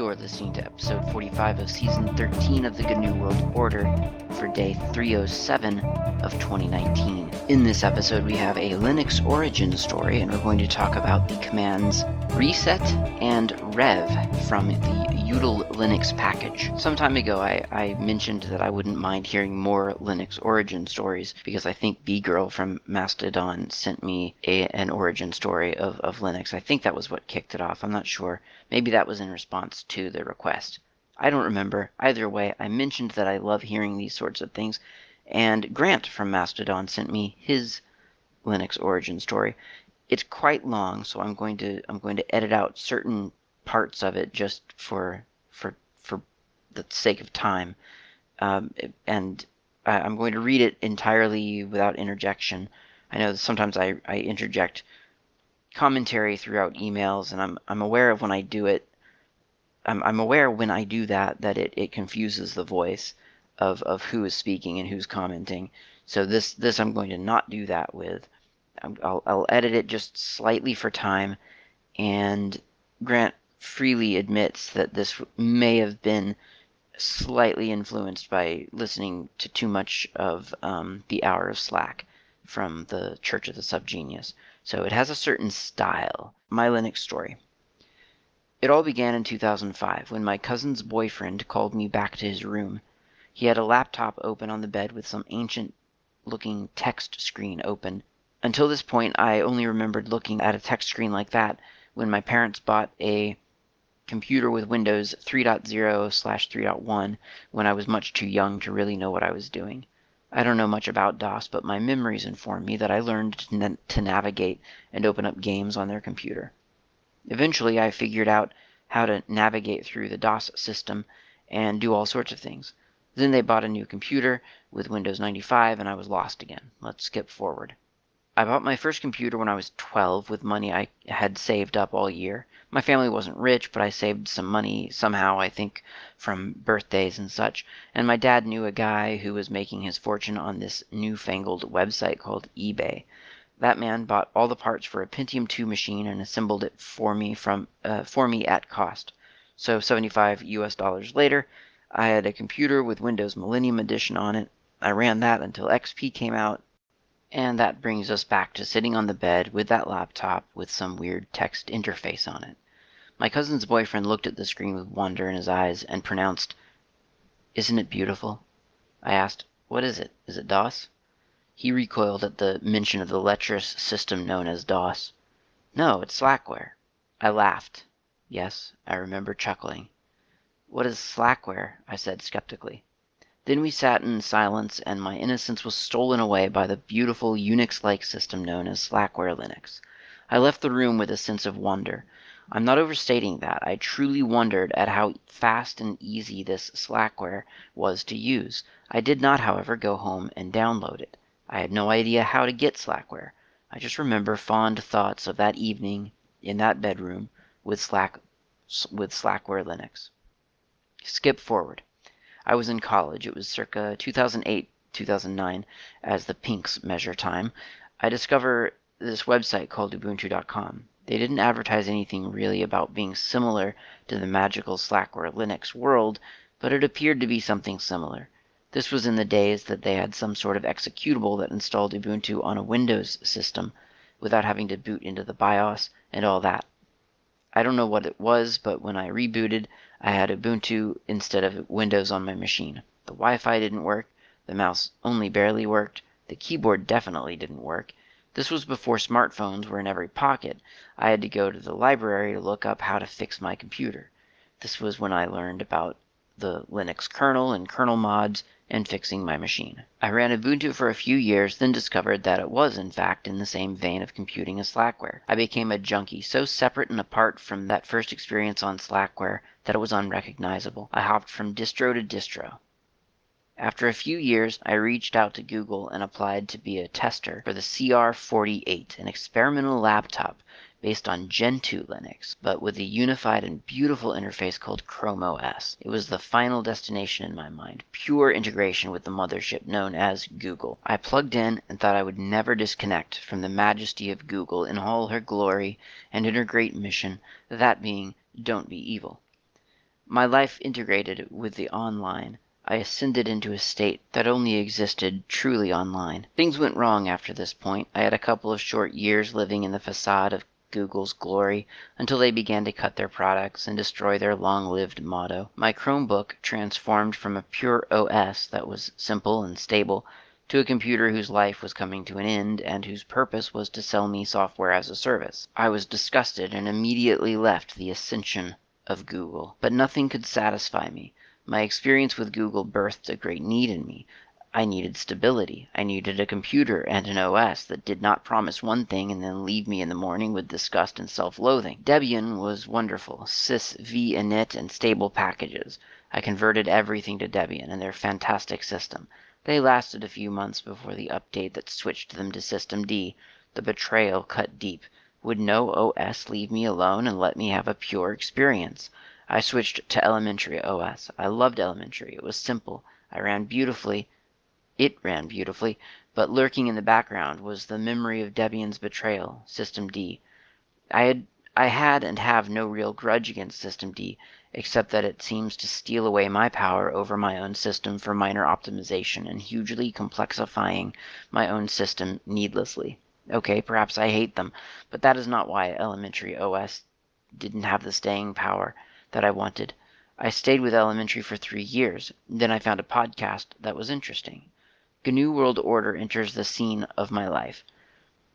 You're listening to episode 45 of season 13 of the GNU World Order for day 307 of 2019. In this episode, we have a Linux origin story, and we're going to talk about the commands reset and rev from the util Linux package. Some time ago, I, I mentioned that I wouldn't mind hearing more Linux origin stories because I think B Girl from Mastodon sent me a, an origin story of, of Linux. I think that was what kicked it off. I'm not sure. Maybe that was in response to the request. I don't remember. Either way, I mentioned that I love hearing these sorts of things, and Grant from Mastodon sent me his Linux origin story. It's quite long, so I'm going to I'm going to edit out certain parts of it just for for for the sake of time, um, and I, I'm going to read it entirely without interjection. I know sometimes I, I interject commentary throughout emails, and I'm I'm aware of when I do it. I'm I'm aware when I do that that it, it confuses the voice of, of who is speaking and who's commenting. So this this I'm going to not do that with. I'll, I'll edit it just slightly for time, and Grant freely admits that this may have been slightly influenced by listening to too much of um, the Hour of Slack from the Church of the Subgenius. So it has a certain style. My Linux story. It all began in 2005 when my cousin's boyfriend called me back to his room. He had a laptop open on the bed with some ancient looking text screen open. Until this point, I only remembered looking at a text screen like that when my parents bought a computer with Windows 3.0 slash 3.1 when I was much too young to really know what I was doing. I don't know much about DOS, but my memories inform me that I learned to, na- to navigate and open up games on their computer. Eventually, I figured out how to navigate through the DOS system and do all sorts of things. Then they bought a new computer with Windows 95, and I was lost again. Let's skip forward. I bought my first computer when I was 12 with money I had saved up all year. My family wasn't rich, but I saved some money somehow, I think, from birthdays and such. And my dad knew a guy who was making his fortune on this newfangled website called eBay. That man bought all the parts for a Pentium 2 machine and assembled it for me from uh, for me at cost. So 75 US dollars later, I had a computer with Windows Millennium Edition on it. I ran that until XP came out, and that brings us back to sitting on the bed with that laptop with some weird text interface on it. My cousin's boyfriend looked at the screen with wonder in his eyes and pronounced, Isn't it beautiful? I asked, What is it? Is it DOS? He recoiled at the mention of the lecherous system known as DOS. No, it's Slackware. I laughed. Yes, I remember chuckling. What is Slackware? I said skeptically. Then we sat in silence, and my innocence was stolen away by the beautiful Unix like system known as Slackware Linux. I left the room with a sense of wonder. I'm not overstating that. I truly wondered at how fast and easy this Slackware was to use. I did not, however, go home and download it. I had no idea how to get Slackware. I just remember fond thoughts of that evening in that bedroom with Slack with Slackware Linux. Skip forward. I was in college. It was circa 2008, 2009, as the pinks measure time. I discover this website called Ubuntu.com. They didn't advertise anything really about being similar to the magical Slackware Linux world, but it appeared to be something similar. This was in the days that they had some sort of executable that installed Ubuntu on a Windows system without having to boot into the BIOS and all that. I don't know what it was, but when I rebooted, I had Ubuntu instead of Windows on my machine. The Wi Fi didn't work, the mouse only barely worked, the keyboard definitely didn't work. This was before smartphones were in every pocket. I had to go to the library to look up how to fix my computer. This was when I learned about the Linux kernel and kernel mods and fixing my machine. I ran Ubuntu for a few years, then discovered that it was, in fact, in the same vein of computing as Slackware. I became a junkie, so separate and apart from that first experience on Slackware that it was unrecognizable. I hopped from distro to distro. After a few years, I reached out to Google and applied to be a tester for the CR48, an experimental laptop based on Gentoo Linux, but with a unified and beautiful interface called Chrome OS. It was the final destination in my mind, pure integration with the mothership known as Google. I plugged in and thought I would never disconnect from the majesty of Google in all her glory and in her great mission, that being, don't be evil. My life integrated with the online. I ascended into a state that only existed truly online. Things went wrong after this point. I had a couple of short years living in the facade of Google's glory until they began to cut their products and destroy their long lived motto. My Chromebook transformed from a pure OS that was simple and stable to a computer whose life was coming to an end and whose purpose was to sell me software as a service. I was disgusted and immediately left the ascension of Google. But nothing could satisfy me. My experience with Google birthed a great need in me. I needed stability. I needed a computer and an OS that did not promise one thing and then leave me in the morning with disgust and self-loathing. Debian was wonderful. Sys, v, init, and stable packages. I converted everything to Debian and their fantastic system. They lasted a few months before the update that switched them to System D. The betrayal cut deep. Would no OS leave me alone and let me have a pure experience? I switched to Elementary OS. I loved Elementary. It was simple. I ran beautifully it ran beautifully, but lurking in the background was the memory of Debian's betrayal, System D. I had I had and have no real grudge against System D, except that it seems to steal away my power over my own system for minor optimization and hugely complexifying my own system needlessly. Okay, perhaps I hate them, but that is not why Elementary OS didn't have the staying power that I wanted. I stayed with Elementary for three years. Then I found a podcast that was interesting. GNU World Order enters the scene of my life.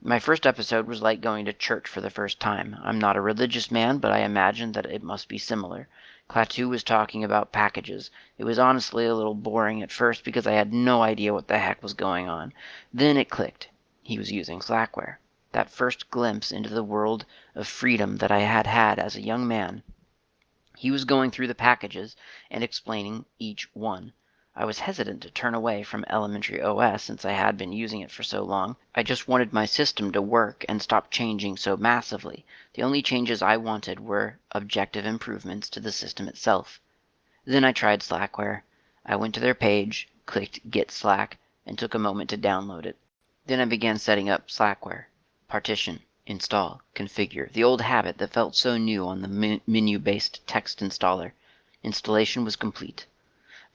My first episode was like going to church for the first time. I'm not a religious man, but I imagined that it must be similar. Klaatu was talking about packages. It was honestly a little boring at first because I had no idea what the heck was going on. Then it clicked. He was using Slackware. That first glimpse into the world of freedom that I had had as a young man. He was going through the packages and explaining each one. I was hesitant to turn away from Elementary OS since I had been using it for so long. I just wanted my system to work and stop changing so massively. The only changes I wanted were objective improvements to the system itself. Then I tried Slackware. I went to their page, clicked Get Slack, and took a moment to download it. Then I began setting up Slackware. Partition, install, configure. The old habit that felt so new on the menu-based text installer. Installation was complete.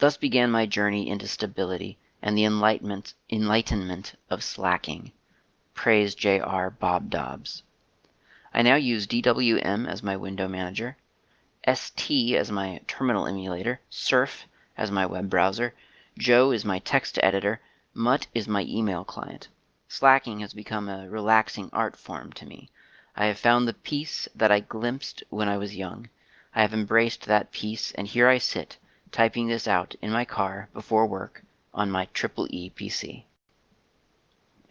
Thus began my journey into stability and the enlightenment, enlightenment of slacking. Praise J.R. Bob Dobbs. I now use DWM as my window manager, ST as my terminal emulator, Surf as my web browser, Joe is my text editor, Mutt is my email client. Slacking has become a relaxing art form to me. I have found the peace that I glimpsed when I was young. I have embraced that peace, and here I sit, typing this out in my car before work on my Triple E PC.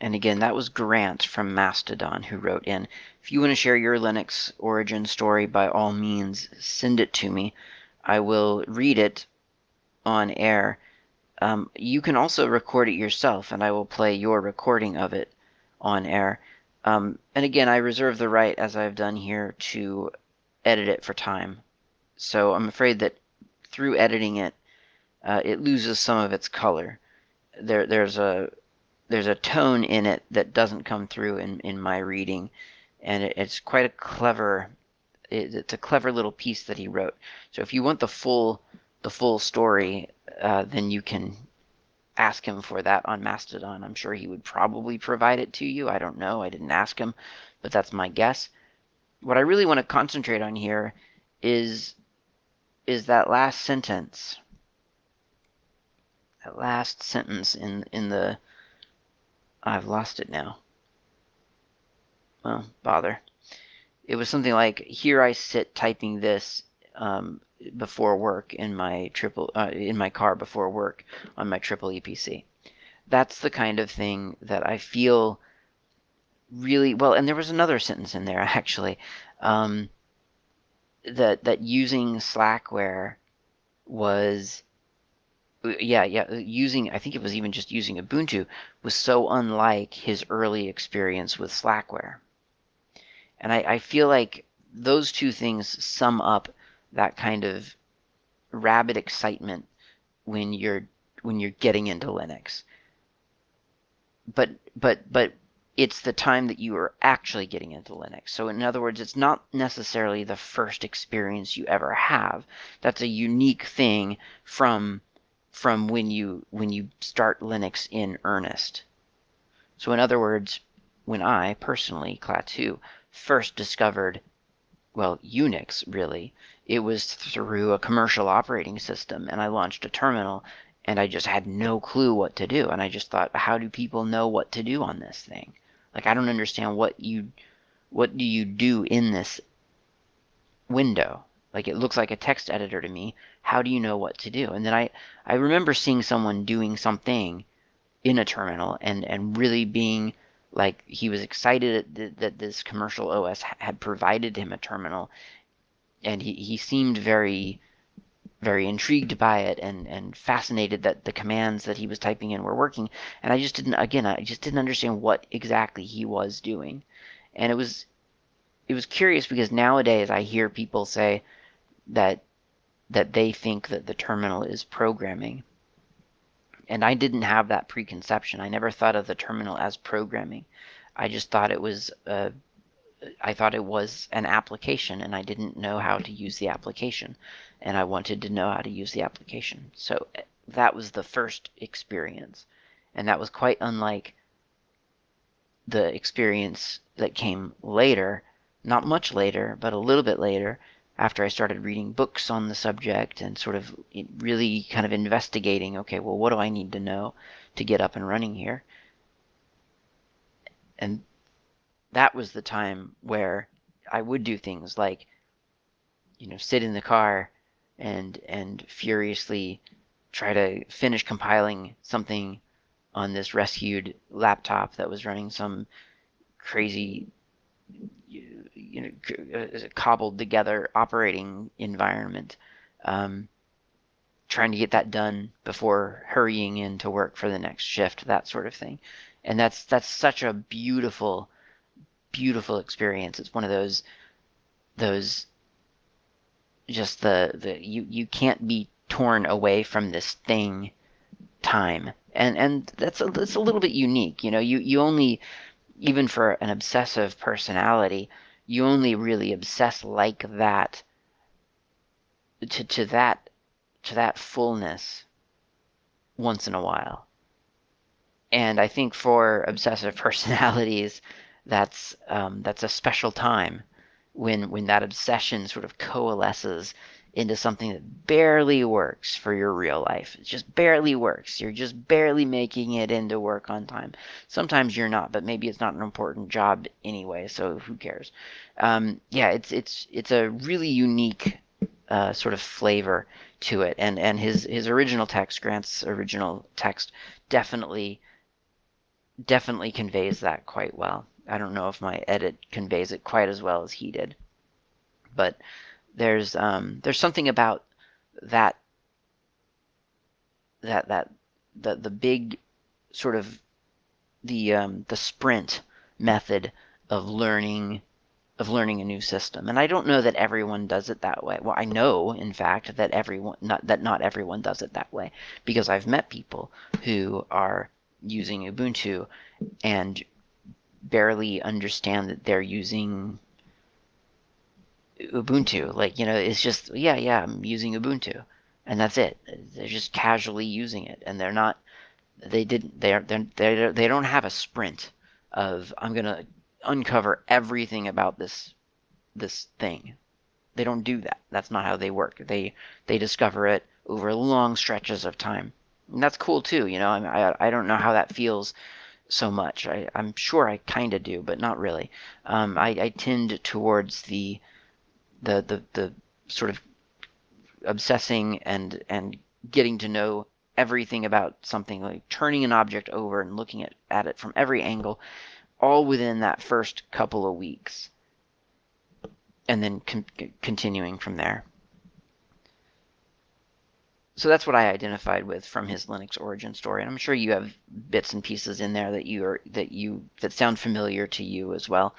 And again, that was Grant from Mastodon who wrote in. If you want to share your Linux origin story, by all means, send it to me. I will read it on air. Um, you can also record it yourself, and I will play your recording of it on air. Um, and again, I reserve the right, as I've done here, to edit it for time. So I'm afraid that through editing it, uh, it loses some of its color. There, there's a there's a tone in it that doesn't come through in, in my reading, and it, it's quite a clever. It, it's a clever little piece that he wrote. So if you want the full the full story, uh, then you can ask him for that on Mastodon. I'm sure he would probably provide it to you. I don't know. I didn't ask him, but that's my guess. What I really want to concentrate on here is is that last sentence. That last sentence in in the I've lost it now. Well, bother. It was something like here I sit typing this um, before work in my triple uh, in my car before work on my triple EPC. That's the kind of thing that I feel really well. And there was another sentence in there actually. Um, that that using Slackware was uh, yeah yeah uh, using I think it was even just using Ubuntu was so unlike his early experience with Slackware. And I, I feel like those two things sum up that kind of rabid excitement when you're when you're getting into Linux. But but but it's the time that you are actually getting into Linux. So, in other words, it's not necessarily the first experience you ever have. That's a unique thing from from when you when you start Linux in earnest. So, in other words, when I personally, Klaatu, first discovered well, Unix really, it was through a commercial operating system, and I launched a terminal, and I just had no clue what to do, and I just thought, how do people know what to do on this thing? Like I don't understand what you what do you do in this window? Like it looks like a text editor to me. How do you know what to do? And then I I remember seeing someone doing something in a terminal and and really being like he was excited that, that this commercial OS had provided him a terminal and he, he seemed very very intrigued by it and, and fascinated that the commands that he was typing in were working. And I just didn't, again, I just didn't understand what exactly he was doing. And it was, it was curious because nowadays I hear people say that, that they think that the terminal is programming. And I didn't have that preconception. I never thought of the terminal as programming. I just thought it was a I thought it was an application and I didn't know how to use the application and I wanted to know how to use the application. So eh, that was the first experience and that was quite unlike the experience that came later, not much later, but a little bit later after I started reading books on the subject and sort of really kind of investigating, okay, well, what do I need to know to get up and running here? And that was the time where I would do things like, you know, sit in the car and and furiously try to finish compiling something on this rescued laptop that was running some crazy you know uh, cobbled together operating environment um, trying to get that done before hurrying in to work for the next shift that sort of thing. And that's that's such a beautiful beautiful experience. It's one of those those just the the you you can't be torn away from this thing time. And and that's a, that's a little bit unique, you know. You you only even for an obsessive personality, you only really obsess like that to to that to that fullness once in a while. And I think for obsessive personalities, that's um, that's a special time when when that obsession sort of coalesces into something that barely works for your real life. It just barely works. You're just barely making it into work on time. Sometimes you're not, but maybe it's not an important job anyway, so who cares? Um, yeah, it's it's it's a really unique uh, sort of flavor to it, and and his his original text, Grant's original text, definitely definitely conveys that quite well. I don't know if my edit conveys it quite as well as he did, but there's um, there's something about that that that the the big sort of the um, the sprint method of learning of learning a new system. And I don't know that everyone does it that way. Well, I know, in fact, that everyone not that not everyone does it that way because I've met people who are using Ubuntu and barely understand that they're using Ubuntu. Like, you know, it's just, yeah, yeah, I'm using Ubuntu. And that's it. They're just casually using it. And they're not, they didn't, they're, they're, they're, they don't have a sprint of, I'm going to uncover everything about this, this thing. They don't do that. That's not how they work. They, they discover it over long stretches of time. And that's cool too, you know. I, mean, I, I don't know how that feels so much. I, am sure I kind of do, but not really. Um, I, I, tend towards the, the the the sort of obsessing and and getting to know everything about something, like turning an object over and looking at, at it from every angle, all within that first couple of weeks, and then con- continuing from there so that's what I identified with from his Linux origin story, and I'm sure you have bits and pieces in there that you are that you that sound familiar to you as well.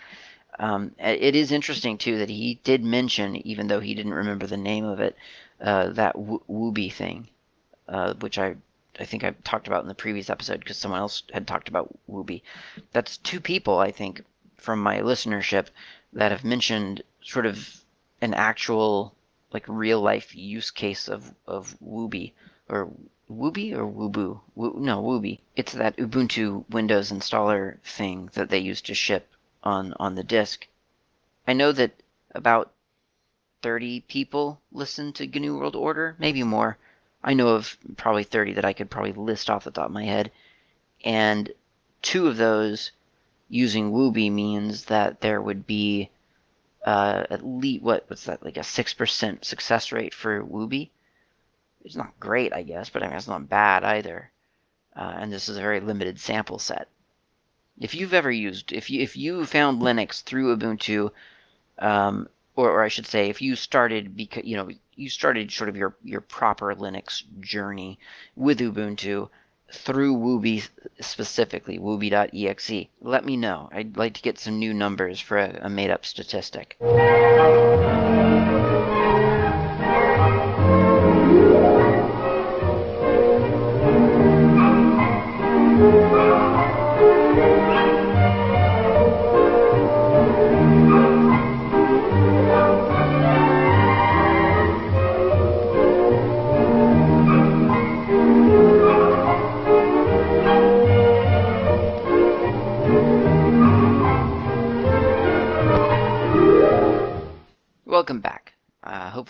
Um, it is interesting too that he did mention, even though he didn't remember the name of it, uh, that Wubi thing, uh, which I I think I talked about in the previous episode because someone else had talked about Wubi. That's two people I think from my listenership that have mentioned sort of an actual like real life use case of of Wubi or Wubi or? Wo- no, Wubi. It's that Ubuntu Windows installer thing that they used to ship on on the disk. I know that about 30 people listen to GNU World Order, maybe more. I know of probably 30 that I could probably list off the top of my head. And two of those using Wubi means that there would be uh, at least, what, what's that, like a 6% success rate for Wubi? It's not great, I guess, but I mean, it's not bad either. Uh, and this is a very limited sample set. If you've ever used, if you if you found Linux through Ubuntu, um, or, or I should say, if you started because you know you started sort of your your proper Linux journey with Ubuntu through Wubi specifically, Wubi.exe, let me know. I'd like to get some new numbers for a, a made up statistic.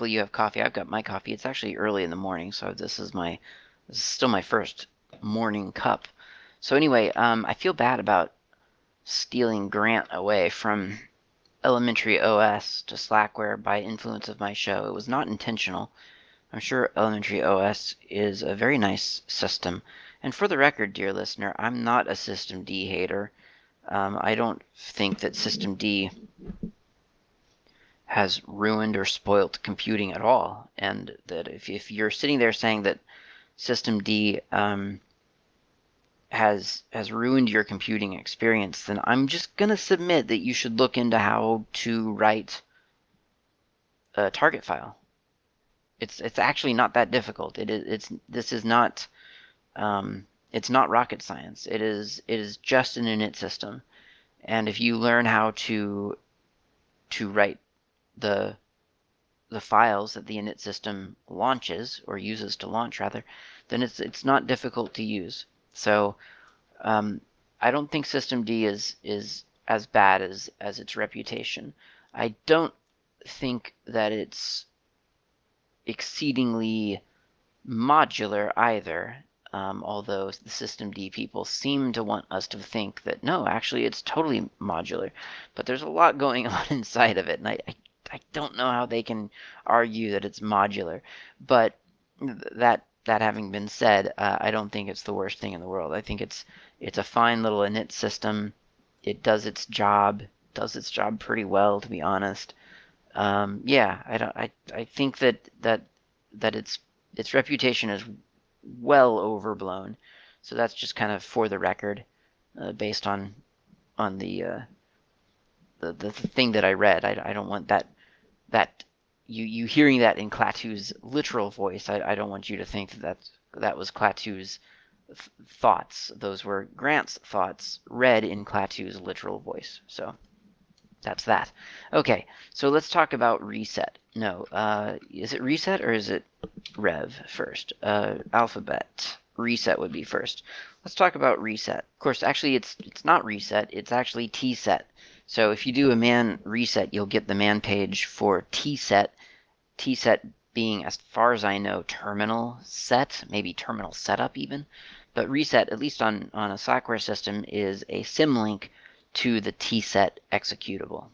Hopefully you have coffee. I've got my coffee. It's actually early in the morning, so this is my this is still my first morning cup. So anyway, um, I feel bad about stealing Grant away from Elementary OS to Slackware by influence of my show. It was not intentional. I'm sure Elementary OS is a very nice system. And for the record, dear listener, I'm not a System D hater. Um, I don't think that System D has ruined or spoilt computing at all. And that if, if you're sitting there saying that System D um, has has ruined your computing experience, then I'm just gonna submit that you should look into how to write a target file. It's it's actually not that difficult. It is it's this is not um, it's not rocket science. It is it is just an init system, and if you learn how to to write the the files that the init system launches or uses to launch rather, then it's it's not difficult to use. So um, I don't think Systemd is is as bad as as its reputation. I don't think that it's exceedingly modular either. Um, although the Systemd people seem to want us to think that no, actually it's totally modular. But there's a lot going on inside of it, and I, I I don't know how they can argue that it's modular. But that that having been said, uh, I don't think it's the worst thing in the world. I think it's it's a fine little init system. It does its job, does its job pretty well, to be honest. Um, yeah, I don't. I I think that that that its its reputation is well overblown. So that's just kind of for the record, uh, based on on the, uh, the, the thing that I read. I, I don't want that that you you hearing that in Klaatu's literal voice. I, I don't want you to think that that, was Klaatu's th- thoughts. Those were Grant's thoughts read in Klaatu's literal voice. So that's that. Okay, so let's talk about reset. No, uh, is it reset or is it rev first? Uh, alphabet. Reset would be first. Let's talk about reset. Of course, actually, it's it's not reset. It's actually tset. So if you do a man reset, you'll get the man page for tset. tset being, as far as I know, terminal set, maybe terminal setup even. But reset, at least on, on a Slackware system, is a symlink to the tset executable.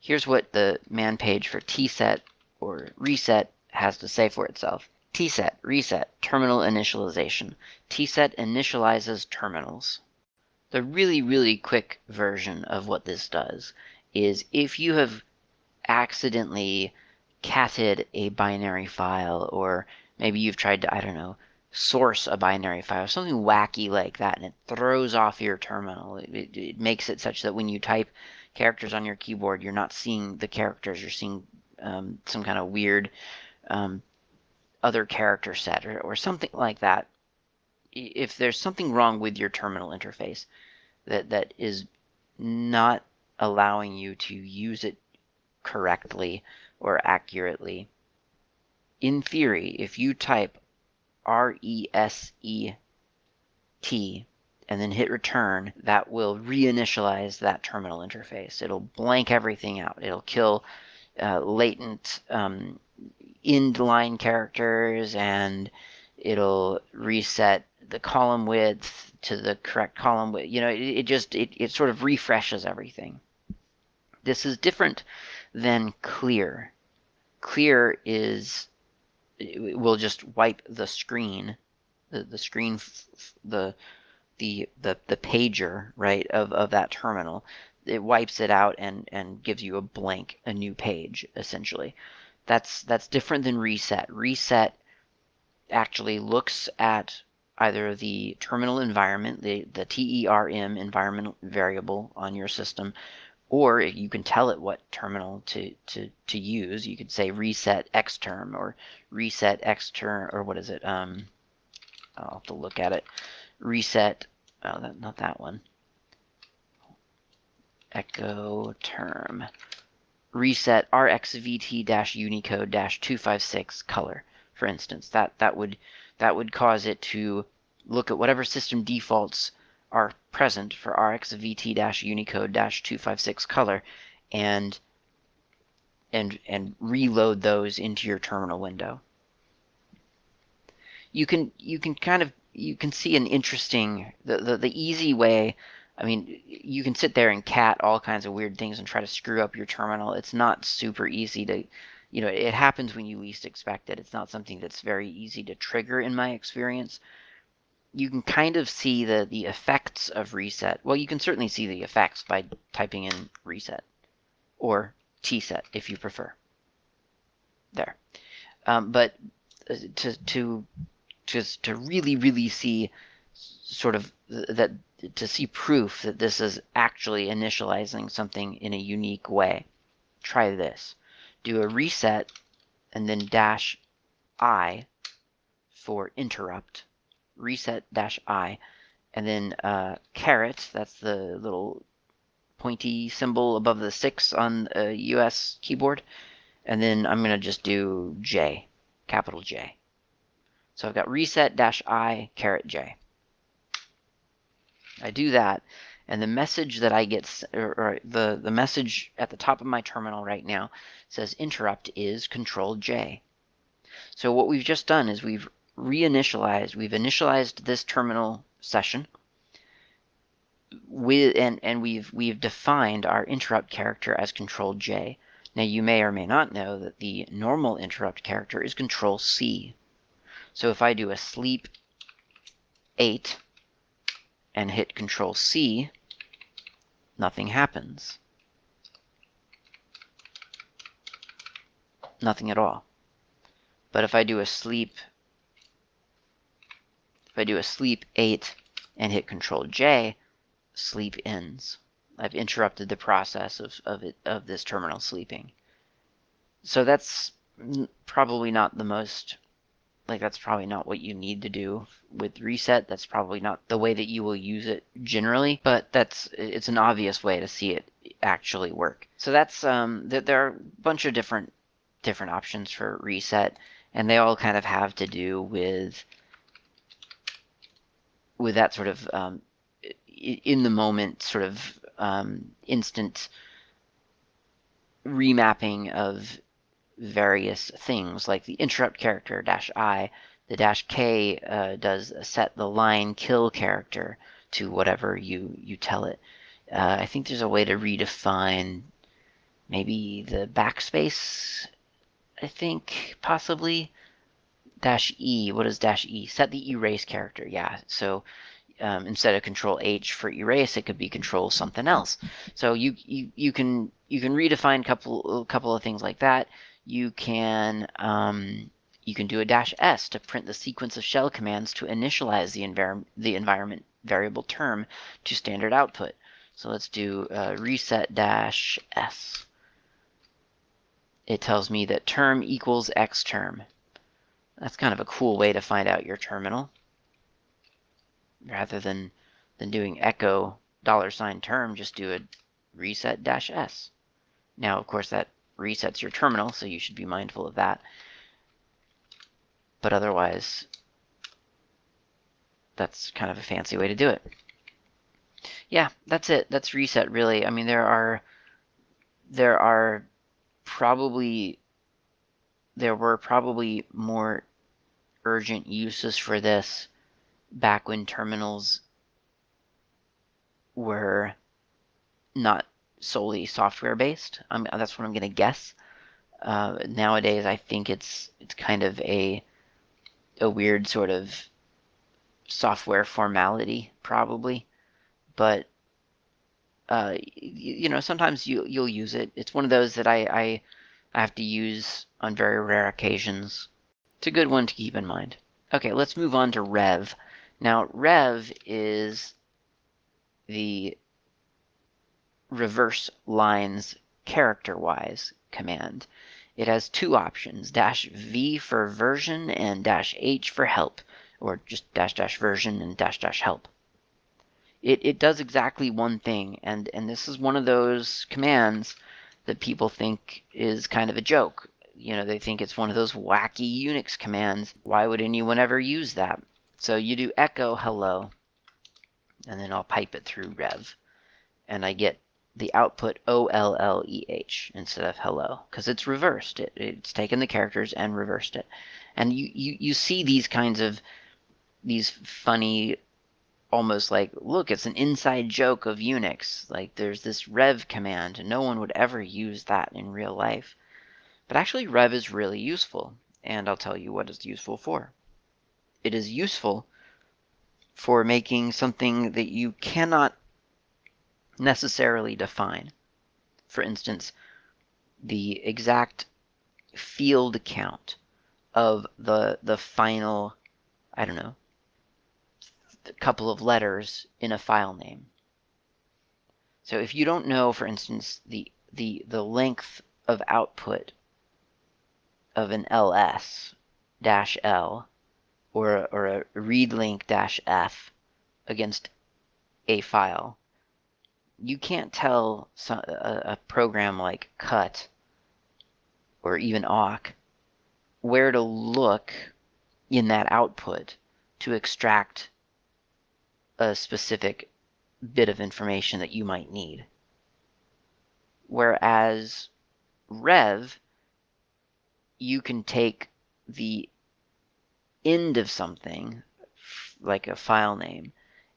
Here's what the man page for tset or reset has to say for itself. tset, reset, terminal initialization. tset initializes terminals. The really, really quick version of what this does is if you have accidentally catted a binary file, or maybe you've tried to, I don't know, source a binary file, something wacky like that, and it throws off your terminal. It, it, it, makes it such that when you type characters on your keyboard, you're not seeing the characters, you're seeing um, some kind of weird um, other character set or, or something like that, if there's something wrong with your terminal interface that, that is not allowing you to use it correctly or accurately, in theory, if you type R E S E T and then hit return, that will reinitialize that terminal interface. It'll blank everything out. It'll kill uh, latent um, end line characters and it'll reset the column width to the correct column width. You know, it, it just, it, it sort of refreshes everything. This is different than clear. Clear is, will just wipe the screen, the, the screen, the, the, the, the pager, right, of, of that terminal. It wipes it out and, and gives you a blank, a new page, essentially. That's, that's different than reset. Reset actually looks at either the terminal environment, the, the TERM environment variable on your system, or you can tell it what terminal to, to, to use. You could say reset xterm or reset xterm, or what is it? Um, I'll have to look at it. Reset, oh, that, not that one. Echo term. Reset rxvt-unicode-256 color, for instance. That that would that would cause it to look at whatever system defaults are present for rxvt-unicode-256 color and and and reload those into your terminal window. You can you can kind of you can see an interesting the, the, the easy way I mean, you can sit there and cat all kinds of weird things and try to screw up your terminal. It's not super easy to, you know, it happens when you least expect it. It's not something that's very easy to trigger in my experience you can kind of see the, the effects of reset. Well, you can certainly see the effects by typing in reset or tset if you prefer. There. Um, but uh, to, to, just to really, really see sort of that, to see proof that this is actually initializing something in a unique way, try this. Do a reset and then dash I for interrupt reset dash I, and then uh, caret, that's the little pointy symbol above the six on a US keyboard. And then I'm going to just do J, capital J. So I've got reset dash I caret J. I do that, and the message that I get, or, or, the, the message at the top of my terminal right now says interrupt is control J. So what we've just done is we've reinitialized, we've initialized this terminal session with and, and we've we've defined our interrupt character as control J. Now you may or may not know that the normal interrupt character is control C. So if I do a sleep 8 and hit control C, nothing happens. Nothing at all. But if I do a sleep if I do a sleep 8 and hit Control J, sleep ends. I've interrupted the process of, of, it, of this terminal sleeping. So that's probably not the most, like that's probably not what you need to do with reset. That's probably not the way that you will use it generally, but that's, it's an obvious way to see it actually work. So that's, um, there are a bunch of different, different options for reset, and they all kind of have to do with with that sort of um, in the moment sort of um, instant remapping of various things like the interrupt character dash i the dash k uh, does set the line kill character to whatever you you tell it. Uh, i think there's a way to redefine maybe the backspace i think possibly dash E, what is dash E? Set the erase character, yeah. So um, instead of control H for erase, it could be control something else. So you, you, you can you can redefine a couple a couple of things like that. You can um, you can do a dash S to print the sequence of shell commands to initialize the, envir the environment variable term to standard output. So let's do uh, reset dash S. It tells me that term equals X term. That's kind of a cool way to find out your terminal. Rather than, than doing echo dollar sign term, just do a reset dash s. Now, of course, that resets your terminal, so you should be mindful of that. But otherwise, that's kind of a fancy way to do it. Yeah, that's it. That's reset, really. I mean, there are there are probably there were probably more urgent uses for this back when terminals were not solely software based. I'm, that's what I'm going to guess. Uh, nowadays, I think it's it's kind of a a weird sort of software formality, probably. But uh, you, you, know, sometimes you you'll use it. It's one of those that I, I I have to use on very rare occasions. It's a good one to keep in mind. Okay, let's move on to rev. Now, rev is the reverse lines character-wise command. It has two options, dash V for version and dash H for help, or just dash dash version and dash dash help. It, it does exactly one thing, and, and this is one of those commands that people think is kind of a joke. You know, they think it's one of those wacky Unix commands. Why would anyone ever use that? So you do echo hello, and then I'll pipe it through rev, and I get the output O-L-L-E-H instead of hello because it's reversed. It, it's taken the characters and reversed it. And you, you, you see these kinds of these funny almost like look it's an inside joke of Unix like there's this rev command and no one would ever use that in real life but actually rev is really useful and I'll tell you what it's useful for it is useful for making something that you cannot necessarily define. For instance, the exact field count of the the final, I don't know, couple of letters in a file name. So if you don't know, for instance, the the the length of output of an ls dash l or or a read link dash f against a file, you can't tell some, a, a program like cut or even awk where to look in that output to extract a specific bit of information that you might need. Whereas rev, you can take the end of something, like a file name,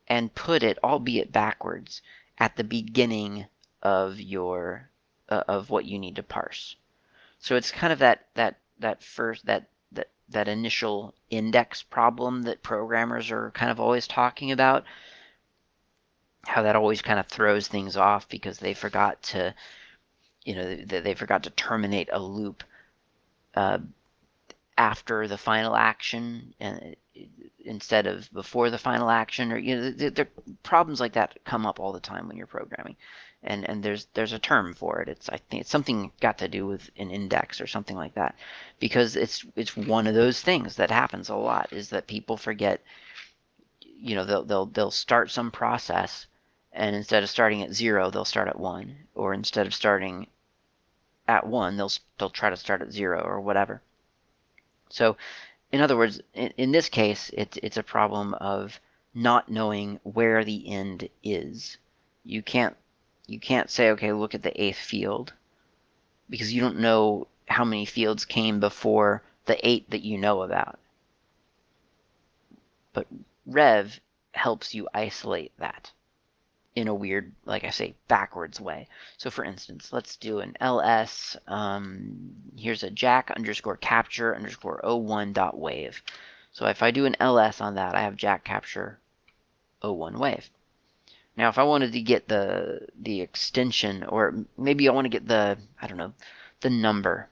and put it, albeit backwards, at the beginning of your uh, of what you need to parse. So it's kind of that that that first that that that initial index problem that programmers are kind of always talking about. How that always kind of throws things off because they forgot to, you know, they, they forgot to terminate a loop uh, after the final action, and instead of before the final action or you know there, problems like that come up all the time when you're programming. And and there's there's a term for it. It's i think it's something got to do with an index or something like that. Because it's it's one of those things that happens a lot is that people forget you know they'll they'll they'll start some process and instead of starting at 0 they'll start at 1 or instead of starting at 1 they'll they'll try to start at 0 or whatever so in other words, in, in this case, it's it's a problem of not knowing where the end is. You can't you can't say, okay, look at the eighth field, because you don't know how many fields came before the eight that you know about. But Rev helps you isolate that in a weird, like I say, backwards way. So for instance, let's do an ls, um, here's a jack underscore capture underscore 01 dot wave. So if I do an ls on that, I have jack capture 01 wave. Now if I wanted to get the the extension, or maybe I want to get the, I don't know, the number,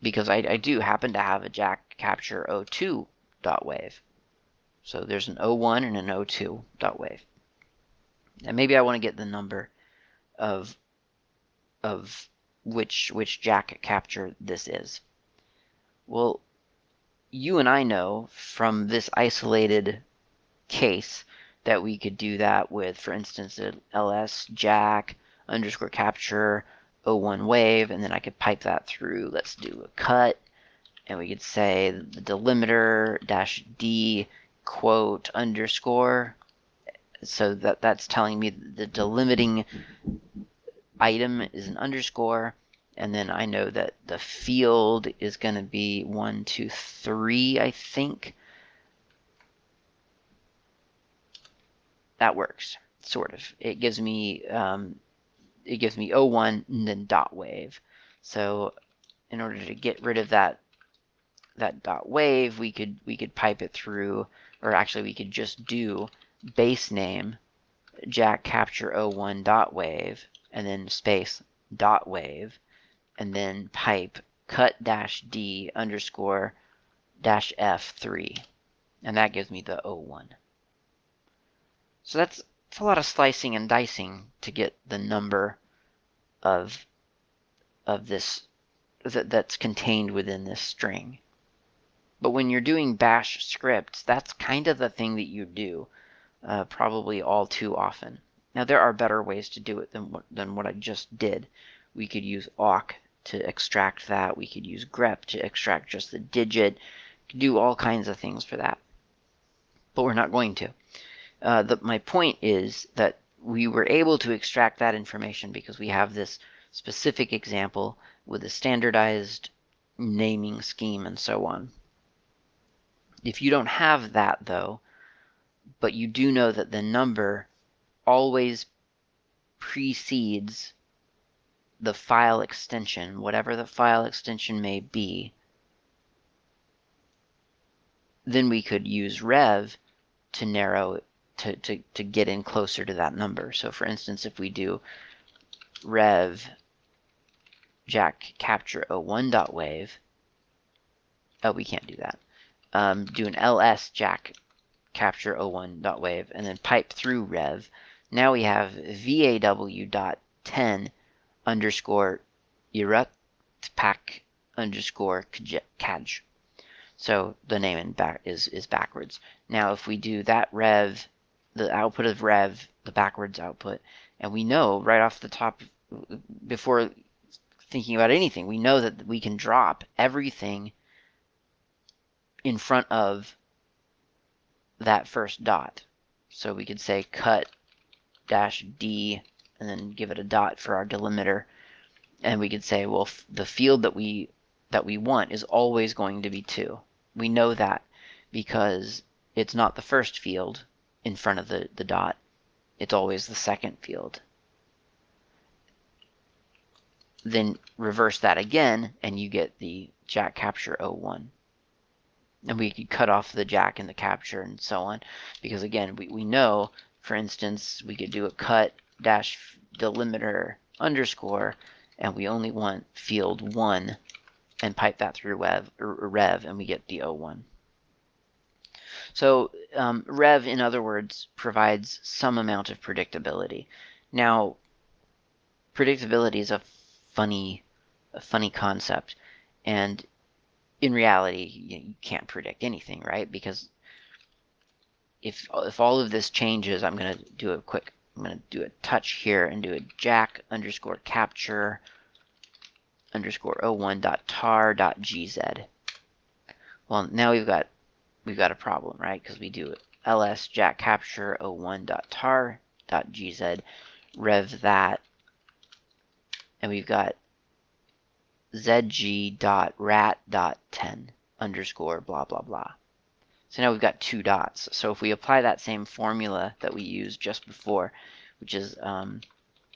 because I, I do happen to have a jack capture 02 dot wave. So there's an 01 and an 02 dot wave. And maybe I want to get the number of of which which jack capture this is. Well, you and I know from this isolated case that we could do that with, for instance, an ls jack underscore capture o1 wave, and then I could pipe that through. Let's do a cut, and we could say the delimiter dash d quote underscore. So that that's telling me the delimiting item is an underscore, and then I know that the field is going to be one, two, three, I think. That works, sort of. It gives me um, it gives me O1 and then dot wave. So in order to get rid of that that dot wave, we could we could pipe it through, or actually we could just do base name jack capture O1 dot wave and then space dot wave and then pipe cut dash D underscore dash F3 and that gives me the O1. So that's, that's a lot of slicing and dicing to get the number of of this that, that's contained within this string. But when you're doing bash scripts, that's kind of the thing that you do, uh, probably all too often. Now there are better ways to do it than what, than what I just did. We could use awk to extract that. We could use grep to extract just the digit. do all kinds of things for that. But we're not going to. Uh, the, my point is that we were able to extract that information because we have this specific example with a standardized naming scheme and so on. If you don't have that though, but you do know that the number always precedes the file extension, whatever the file extension may be, then we could use rev to narrow to, to, to get in closer to that number. So for instance, if we do rev jack capture o1 dot wave, oh, we can't do that. Um, do an ls jack capture o1 dot wave and then pipe through rev. Now we have vaw dot 10 underscore erupt pack underscore kaj. So the name in back is, is backwards. Now if we do that rev the output of rev, the backwards output, and we know right off the top, before thinking about anything, we know that we can drop everything in front of that first dot. So we could say cut dash D and then give it a dot for our delimiter. And we could say, well, the field that we that we want is always going to be 2. We know that because it's not the first field, in front of the, the dot, it's always the second field. Then reverse that again, and you get the jack capture 01. And we could cut off the jack and the capture and so on, because again, we, we know, for instance, we could do a cut dash delimiter underscore, and we only want field 1, and pipe that through rev, rev and we get the 01. So um, Rev, in other words, provides some amount of predictability. Now, predictability is a funny, a funny concept, and in reality, you, can't predict anything, right? Because if if all of this changes, I'm to do a quick, I'm to do a touch here and do a jack underscore capture underscore o1 dot tar dot gz. Well, now we've got we've got a problem, right? Because we do ls jack capture o1.tar.gz, rev that, and we've got zg.rat.10 underscore blah blah blah. So now we've got two dots. So if we apply that same formula that we used just before, which is um,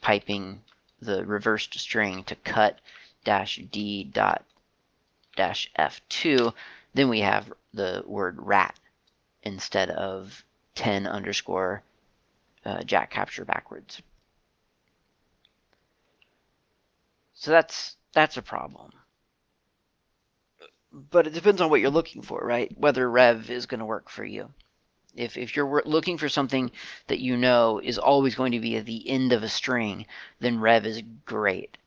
piping the reversed string to cut dash d dot dash f2, then we have the word rat instead of 10 underscore uh, jack capture backwards. So that's that's a problem. But it depends on what you're looking for, right? Whether rev is going to work for you. If, if you're looking for something that you know is always going to be at the end of a string, then rev is great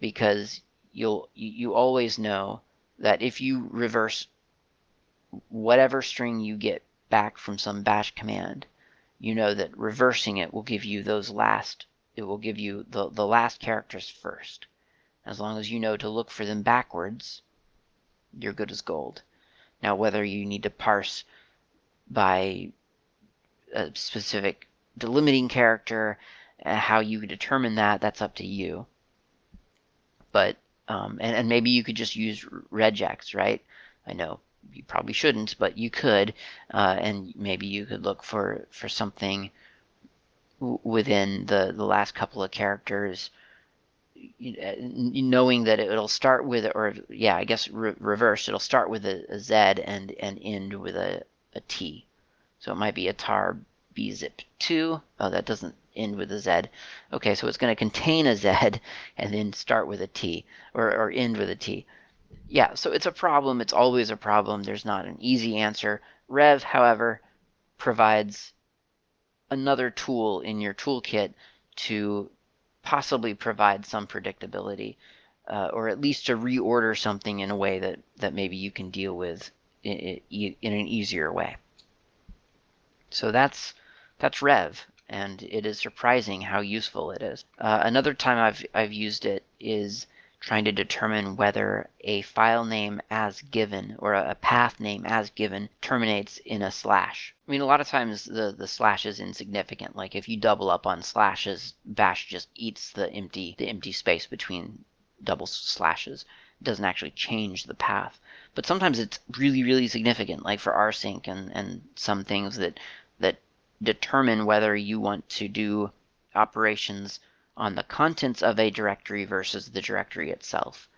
because you'll you, always know that if you reverse whatever string you get back from some bash command, you know that reversing it will give you those last, it will give you the, the last characters first. As long as you know to look for them backwards, you're good as gold. Now, whether you need to parse by a specific delimiting character, uh, how you determine that, that's up to you. But, um, and, and maybe you could just use regex, right? I know you probably shouldn't, but you could, uh, and maybe you could look for for something within the the last couple of characters, Uh, knowing that it'll start with or yeah, I guess re reversed. It'll start with a, a Z and and end with a a T. So it might be a tar bzip2. Oh, that doesn't end with a Z. Okay, so it's going to contain a Z and then start with a T or, or end with a T yeah, so it's a problem. It's always a problem. There's not an easy answer. Rev, however, provides another tool in your toolkit to possibly provide some predictability, uh, or at least to reorder something in a way that, that maybe you can deal with in, in an easier way. So that's that's Rev, and it is surprising how useful it is. Uh, another time I've I've used it is trying to determine whether a file name as given or a path name as given terminates in a slash. I mean, a lot of times the, the slash is insignificant. Like if you double up on slashes, bash just eats the empty, the empty space between double slashes. It doesn't actually change the path. But sometimes it's really, really significant, like for rsync and, and some things that, that determine whether you want to do operations on the contents of a directory versus the directory itself.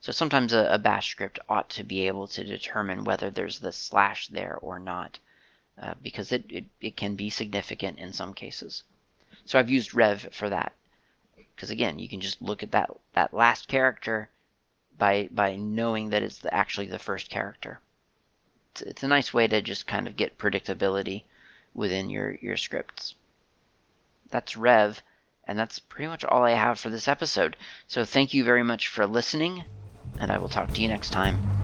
So sometimes a, a, bash script ought to be able to determine whether there's the slash there or not, uh, because it, it, it can be significant in some cases. So I've used rev for that, because again, you can just look at that, that last character by, by knowing that it's the, actually the first character. It's, it's a nice way to just kind of get predictability within your, your scripts. That's rev. And that's pretty much all I have for this episode. So thank you very much for listening, and I will talk to you next time.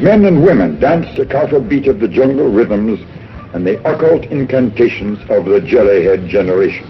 Men and women dance the staccato beat of the jungle rhythms and the occult incantations of the jellyhead generation.